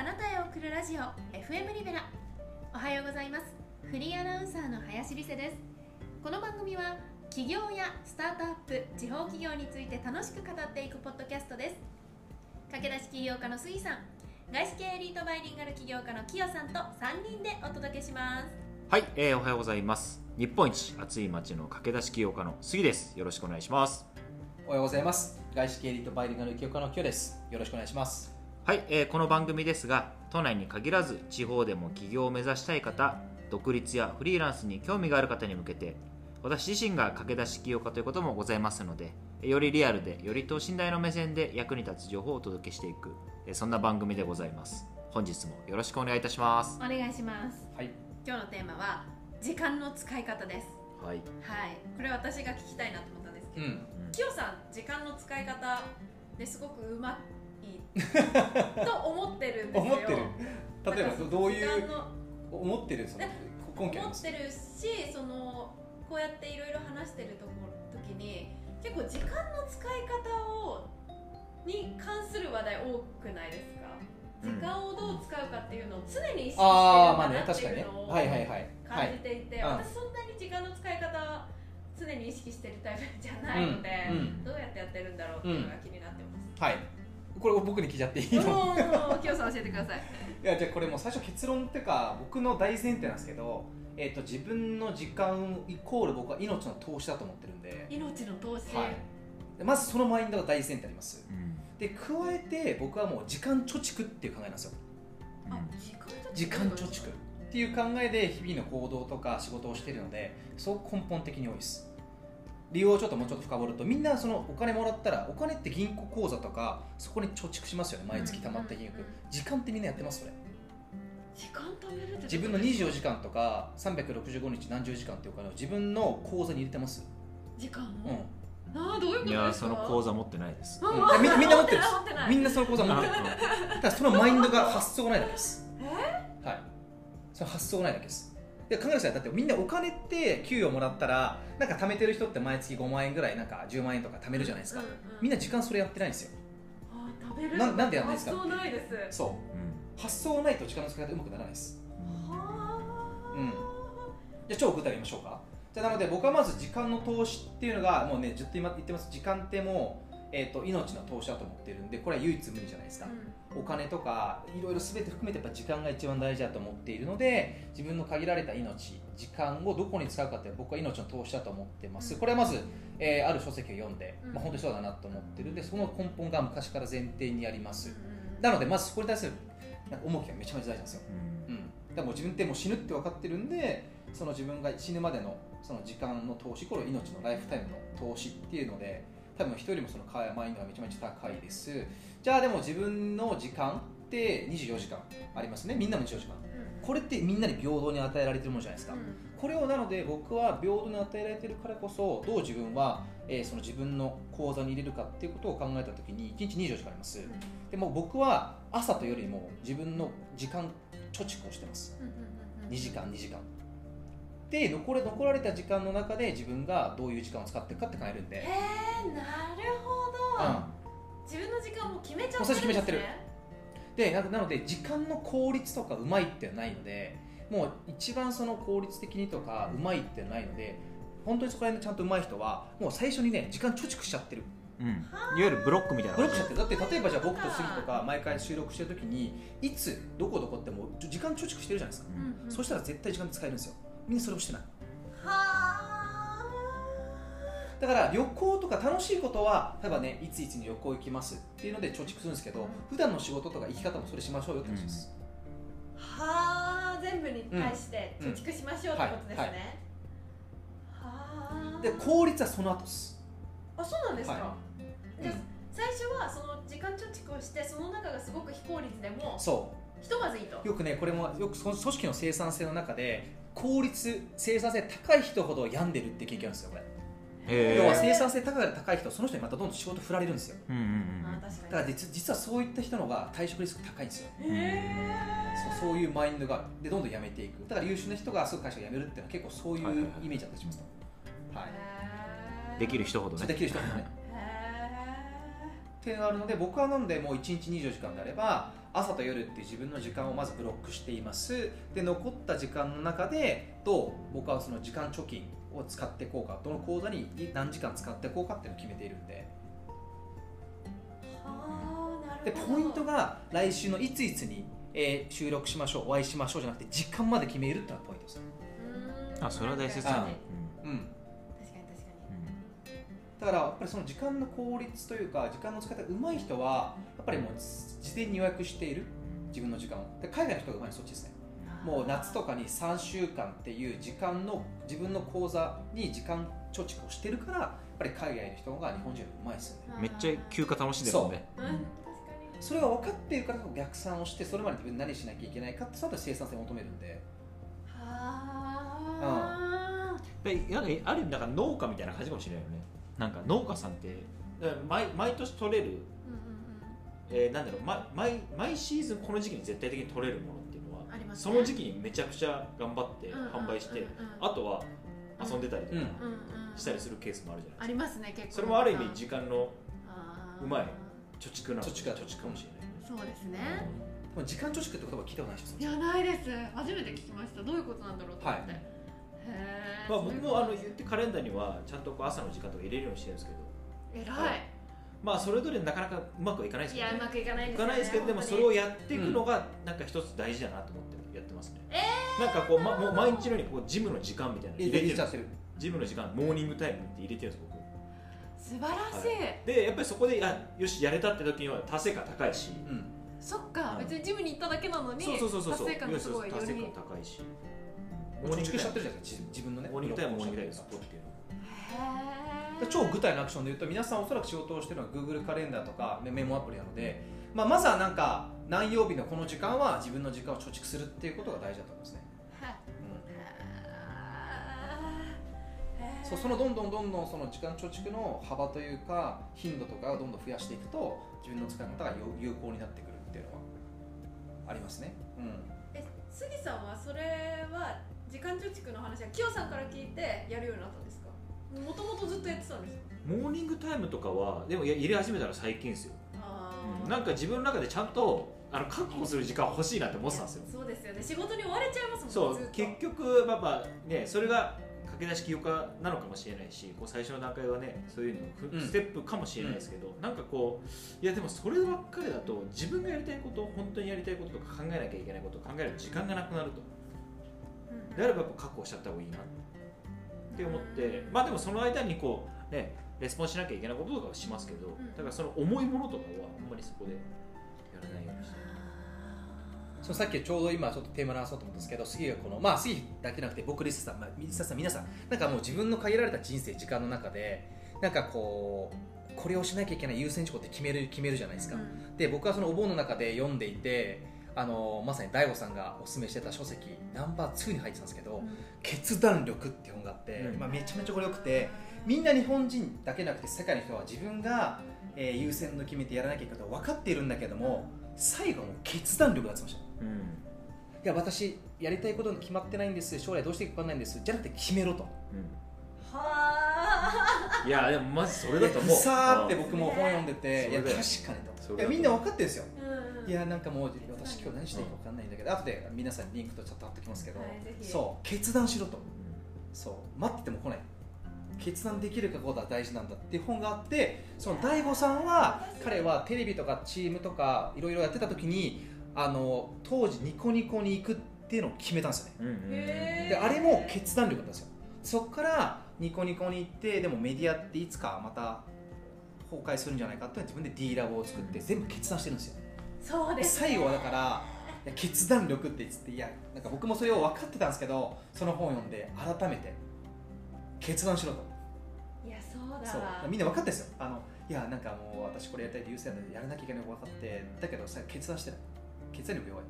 あなたへ送るラジオ FM リベラ。おはようございます。フリーアナウンサーの林理瀬です。この番組は起業やスタートアップ地方企業について楽しく語っていくポッドキャストです。駆け出し起業家の杉さん。外資系エリートバイリンガル起業家のキヨさんと3人でお届けします。はい、えー、おはようございます。日本一暑い町の駆け出し起業家の杉です。よろしくお願いします。おはようございます。外資系エリートバイリンガル起業家のキヨです。よろしくお願いします。はい、えーこの番組ですが都内に限らず地方でも起業を目指したい方独立やフリーランスに興味がある方に向けて私自身が駆け出し起業家ということもございますのでよりリアルでより等身大の目線で役に立つ情報をお届けしていくえーそんな番組でございます。本日もよろしくお願いいたします。お願いします。はい。今日のテーマは時間の使い方です。はい、はい。これ私が聞きたいなと思ったんですけど、うん。キヨさん時間の使い方ですごくうまいと思ってるんですよ 思ってる。例えばどどういう思ってるそのえ根拠思ってるしそのこうやっていろいろ話してるとこ時に結構時間の使い方をに関する話題多くないですか？時うん間をどう使うかっていうのを常に意識してるんああまあだなって。いうのをはいはいはい。は感じい。ていて、うん私そんなに時間の使い方は常に意識してるタイプじゃないので、うんうんどうやってやってるんだろうっていうのが気になってます。はい。これ僕に聞いちゃっていいの？きよさん教えてください。いやじゃあこれもう最初結論っていうか僕の大前提なんですけど、えっ、と自分の時間イコール僕は命の投資だと思ってるんで。命の投資。はい。でまずそのマインドが大前提あります。うんで加えて僕はもう時間貯蓄っていう考えなんですよ。あ、時間貯蓄。時間貯蓄っていう考えで日々の行動とか仕事をしているのでそう根本的に多いです理由をちょっともうちょっと深掘るとみんなそのお金もらったらお金って銀行口座とかそこに貯蓄しますよね毎月貯まった金額。うん。うんうん時間ってみんなやってますそれ。時間貯めるって自分の24時間とか365日何十時間っていうお金を自分の口座に入れてます。時間を？うん。ああどういうこといですか？やーその講座持ってないです。うん。みみんな持ってるんです。持ってない。みんなその口座持ってる。ただそのマインドが発想がないだけです。え？はい、その発想がないだけですで考えだってみんなお金って給与もらったらなんか貯めてる人って毎月5万円ぐらいなんか10万円とか貯めるじゃないですか、うんうんみんな時間それやってないんですよ。あー食べる。ななんでやんないんですか？発想ないです。そう。うん発想がないと時間の使い方うまくならないです。はあ。うん。じゃあ超具体言いましょうか。じゃあなので僕はまず時間の投資っていうのがもうねずっと今言ってます。時間ってもう、えー、と命の投資だと思ってるんでこれは唯一無二じゃないですか、お金とかいろいろ全て含めてやっぱ時間が一番大事だと思っているので自分の限られた命時間をどこに使うかって僕は命の投資だと思ってます。これはまず、えーある書籍を読んで、うん。まあ、本当にそうだなと思ってるんでその根本が昔から前提にあります。うんうんなのでまずそこに対する重きがめちゃめちゃ大事なんですよ、うん。うん、だからもう自分ってもう死ぬって分かってるんでその自分が死ぬまでのその時間の投資これ命のライフタイムの投資っていうので多分人よりもそのマインドがめちゃめちゃ高いです。じゃあでも自分の時間って24時間ありますね。みんなも24時間。これってみんなに平等に与えられてるものじゃないですか、うん。これをなので僕は平等に与えられてるからこそどう自分は、えーその自分の口座に入れるかっていうことを考えた時に1日24時間あります、でも僕は朝とよりも自分の時間貯蓄をしてます。うんうんうんうん2時間2時間で残れ残られた時間の中で自分がどういう時間を使ってるかって考えるんで、へえなるほど、うん、自分の時間も決めちゃってるんですね。もう最初決めちゃってる。でななので時間の効率とかうまいってないのでもう一番その効率的にとかうまいってないので本当にそこら辺でちゃんとうまい人はもう最初にね時間貯蓄しちゃってる。うん。いわゆるブロックみたいなブロックしちゃってる。だって例えばじゃあ僕と杉とか毎回収録してる時にいつどこどこってもう時間貯蓄してるじゃないですか、うんうん。そしたら絶対時間使えるんですよみんなそれをしてない。はだから旅行とか楽しいことは例えばねいついつに旅行行きますっていうので貯蓄するんですけど、うん。普段の仕事とか生き方もそれしましょうよって話です、あはあ全部に対してうん。貯蓄しましょうってことですね、はあ。で効率はその後です。あそうなんですか、はじゃあうん。最初はその時間貯蓄をしてその中がすごく非効率でもそひとまずいいと。うよくねこれもよく組織の生産性の中で効率生産性高い人ほど病んでるって研究なんですよこれ。要は生産性高い高い人その人にまたどんどん仕事振られるんですよ。うんうんうんだから実実はそういった人の方が退職リスク高いんですよ。にへえそうそういうマインドがあるでどんどん辞めていく。だから優秀な人がすぐ会社を辞めるっていうのは結構そういうイメージだったりします。とはい。できる人ほどね。できる人もね。へっていうのがあるので僕はなんでもう1日24時間であれば朝と夜っていう自分の時間をまずブロックしています。で残った時間の中でどう僕はその時間貯金を使っていこうかどの口座に何時間使っていこうかっていうのを決めているんで。でポイントが来週のいついつに、えー収録しましょうお会いしましょうじゃなくて時間まで決めるっていうのがポイントです、あそれは大切だね。うん、確かに確かだからやっぱりその時間の効率というか時間の使い方が上手い人はやっぱりもう事前に予約している自分の時間を。で海外の人が上手いそっちですね。にもう夏とかに3週間っていう時間の自分の口座に時間貯蓄をしてるからやっぱり海外の人が日本人より上手いですよね。めっちゃ休暇楽しんでるもんね。う。ん。確かに。それが分かっているから逆算をしてそれまで自分で何しなきゃいけないかってそ生産性を求めるんで。はあでなんかある意味なんか農家みたいな感じかもしれないよねなんか農家さんって毎毎年取れる、うんうんえーなんだろう毎毎毎シーズンこの時期に絶対的に取れるものっていうのはね。その時期にめちゃくちゃ頑張ってうん販売して、うんうんうん。あとは遊んでたりとかうん。うんうんしたりするケースもあるじゃないありますね結構。それもある意味時間のうまい貯蓄なの貯蓄だ貯蓄かもしれないね。そうですね。でも時間貯蓄って言葉聞いたことないでしょいやないです。初めて聞きました。どういうことなんだろうと思って、はい。へえまあ、僕もあの言ってカレンダーにはちゃんとこう朝の時間とか入れるようにしてるんですけど。偉い、はいまあそれぞれなかなかうまくはいかないですいやうけどねまくいかないですいかないですけどでもそれををやっていくのがなんか一つ大事だなと思ってやってますね、なんかこう、ま、もう毎日のようにこうジムの時間みたいなの入れてるジムの時間モーニングタイムって入れてるんです僕。素晴らしい、でやっぱりそこであよしやれたって時には達成感高いし、うん。そっか、はい。別にジムに行っただけなのにそうそうそうそう達成感がすごい。よ達成り感高いし貯蓄しちゃってるじゃないですか自分のねモーニタイムモーニタイムそこっていうの。へえ超具体のアクションで言うと皆さんおそらく仕事をしてるのは Google カレンダーとかメメモアプリなので、まあ、まずはなんか何曜日のこの時間は自分の時間を貯蓄するっていうことが大事だと思いますね、はいうん。そうそのどんどんどんどんその時間貯蓄の幅というか頻度とかをどんどん増やしていくと自分の使い方が有有効になってくるっていうのはありますね、うん、え杉さんはそれは時間貯蓄の話はキヨさんから聞いてやるようになったんですか？もともとずっとやってたんですか？モーニングタイムとかはでもや入れ始めたら最近ですよ、あー。なんか自分の中でちゃんとあの確保する時間欲しいなって思ってたんですよ。そうですよね。仕事に追われちゃいますもんそう。結局まあまあねそれが駆け出し起業家なのかもしれないしこう最初の段階はねそういうのふうん。ステップかもしれないですけど、なんかこういやでもそればっかりだと自分がやりたいこと本当にやりたいこととか考えなきゃいけないことを考える時間がなくなると。うんであればやっぱ確保しちゃった方がいいなって思ってまあでもその間にこうねレスポンスしなきゃいけないこととかはしますけど、んだからその重いものとかはあんまりそこでやらないようにしてそのさっきちょうど今ちょっとテーマに話そうと思ったんですけど杉がこのまあ杉だけじゃなくて僕リスさん、まあ、リスさん皆さんなんかもう自分の限られた人生時間の中でなんかこうこれをしなきゃいけない優先事項って決める決めるじゃないですか、うん。で僕はそのお盆の中で読んでいてあのまさに大悟さんがおすすめしてた書籍ナンバー2に入ってたんですけど「決断力」っていう本があって、うん。まあ、めちゃめちゃこれよくてみんな日本人だけじゃなくて世界の人は自分が、えー優先の決めてやらなきゃいけないことは分かっているんだけども最後はもう決断力だって言ってましたうん。いや私やりたいこと決まってないんです将来どうしていくか分かんないんですじゃなくて決めろと。はあ。いやでもまずそれだと思う。さーって僕も本読んでていや確かにと。それだいやみんな分かってるんですよ。うん。いやなんかもう私今日何していいか分かんないんだけど後で皆さんにリンクとちょっと貼ってきますけど、はいそう決断しろと。うそう待ってても来ない。決断できるかことは大事なんだっていう本があってその大悟さんは彼はテレビとかチームとかいろいろやってた時にあの当時ニコニコに行くっていうのを決めたんですよね。んうんうんであれも決断力だったんですよ。そこからニコニコに行ってでもメディアっていつかまた崩壊するんじゃないかって自分で D ラボを作って全部決断してるんですよそうですね。最後はだから決断力って言っていやなんか僕もそれを分かってたんですけどその本を読んで改めて決断しろと。いやそうだ。そう。みんな分かってるんですよ。あのいやなんかもう私これやりたいって優先なんでやらなきゃいけないの分かってだけどさ決断してない。決断力弱い。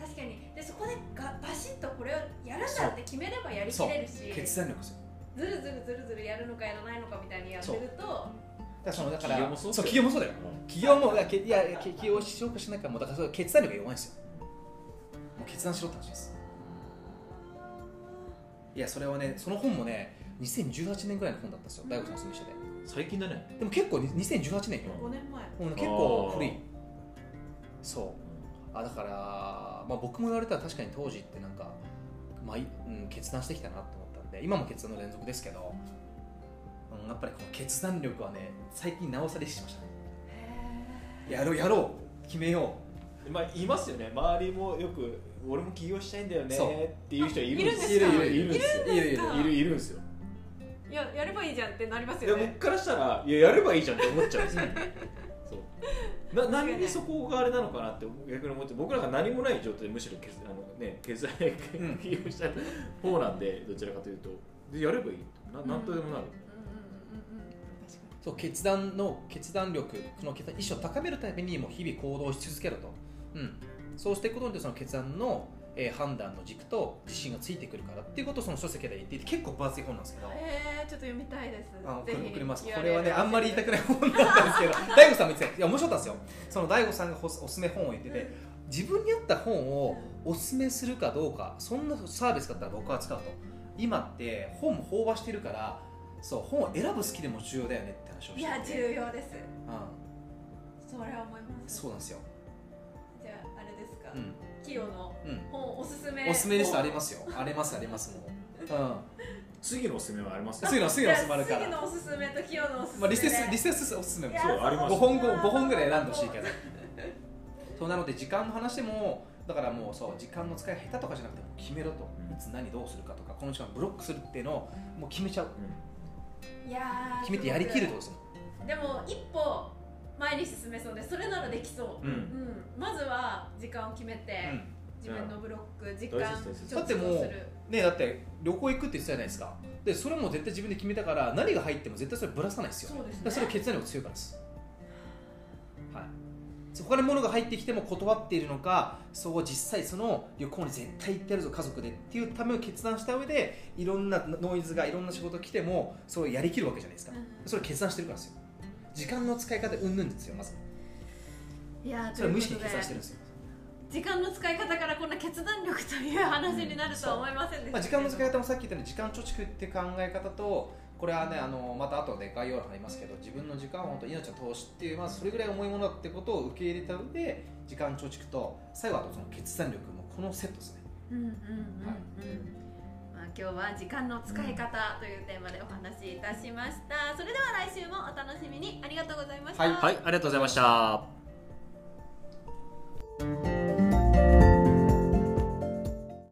確かに。でそこでがバシッとこれをやるんだって決めればやりきれるし。決断力ですよ。ずるずるずるずるやるのかやらないのかみたいにやってるとだからそのだから企業もそうそう企業もそうだよ。企業もいや企業をしようかしないかもだからそれ決断力が弱いんですよ。もう決断しろって話です。いやそれはねその本もね2018年ぐらいの本だったんですよ。大悟さんの住みしてて最近だね。でも結構に2018年よ。5年前。もう結構古い。そう。あだから、まあ、僕も言われたら確かに当時ってなんか、まあいうん、決断してきたなと思ったんで今も決断の連続ですけど、うん、やっぱりこの決断力はね最近なおさら意識しましたね。やろうやろう決めよまあいますよね。周りもよく俺も起業したいんだよねそう。っていう人いるんですいるんですか？いるいるんですよういるいるいるんですよ。いややればいいじゃんってなりますでよね僕からしたらいややればいいじゃんって思っちゃう。ん。ですよそう。な何にそこがあれなのかなって逆に思って僕らが何もない状態でむしろ削あのね削られうん。起業した方なんでどちらかというと。でやればいい。ななんとでもなる、うんそう決断の決断力その決断意思を高めるためにもう日々行動し続けると、うん、そうしていくことでその決断の、えー判断の軸と自信がついてくるからっていうことをその書籍で言っていて結構分厚い本なんですけど。にえー、ちょっと読みたいです。あぜひ送ります。これはねあんまり言いたくない本だったんですけど。大悟さんも言って。たいや面白かったんですよ。その大悟さんがおすおすすめ本を言ってて自分に合った本をおすすめするかどうかそんなサービスだったら僕は使うと。今って本も飽和してるからそう本を選ぶスキルも重要だよねって話をしてて。いや重要です。うん、それは思います。そうなんですよ、じゃああれですか、うん。キヨのうん、本おすすめおすすめリストありますよ。ありますありますもう、うん、次のおすすめはあります？次の次のおすすめあるから。次のおすすめとキヨのおすすめまあ、リステスリステスおすすめも。そうあります。5本5本ぐらい選んでほしいけど。そうなので時間の話でもだからもうそう時間の使い下手とかじゃなくて決めろと、うん。いつ何どうするかとかこの時間ブロックするっていうのをもう決めちゃういやー決めてやりきるってことですよでも一歩前に進めそうでそれならできそう、うん。うん。まずは時間を決めて、うん。自分のブロック時大間だってもうねだって旅行行くって言ってたじゃないですか。でそれも絶対自分で決めたから何が入っても絶対それぶらさないですよそうですね。それ決断力強いからです。はいそう他のものが入ってきても断っているのかそう実際その旅行に絶対行ってやるぞ家族でっていうためを決断した上でいろんなノイズがいろんな仕事来てもそれをやりきるわけじゃないですか、うん。それを決断してるからですよ。時間の使い方うんぬんですよまず。いやーそれは無意識に決断してるんですよ。時間の使い方からこんな決断力という話になるとは思いませんでしたけど、まあ、時間の使い方もさっき言ったように時間貯蓄って考え方とこれはねあのまた後で概要欄りますけど自分の時間は本当命の投資っていう、まあ、それぐらい重いものだってことを受け入れた上で時間貯蓄と最後はあとその決断力もこのセットですね。うんうんうんうん、はい。まあ、今日は時間の使い方というテーマでお話しいたしました、それでは来週もお楽しみに。ありがとうございました、はい。はいありがとうございました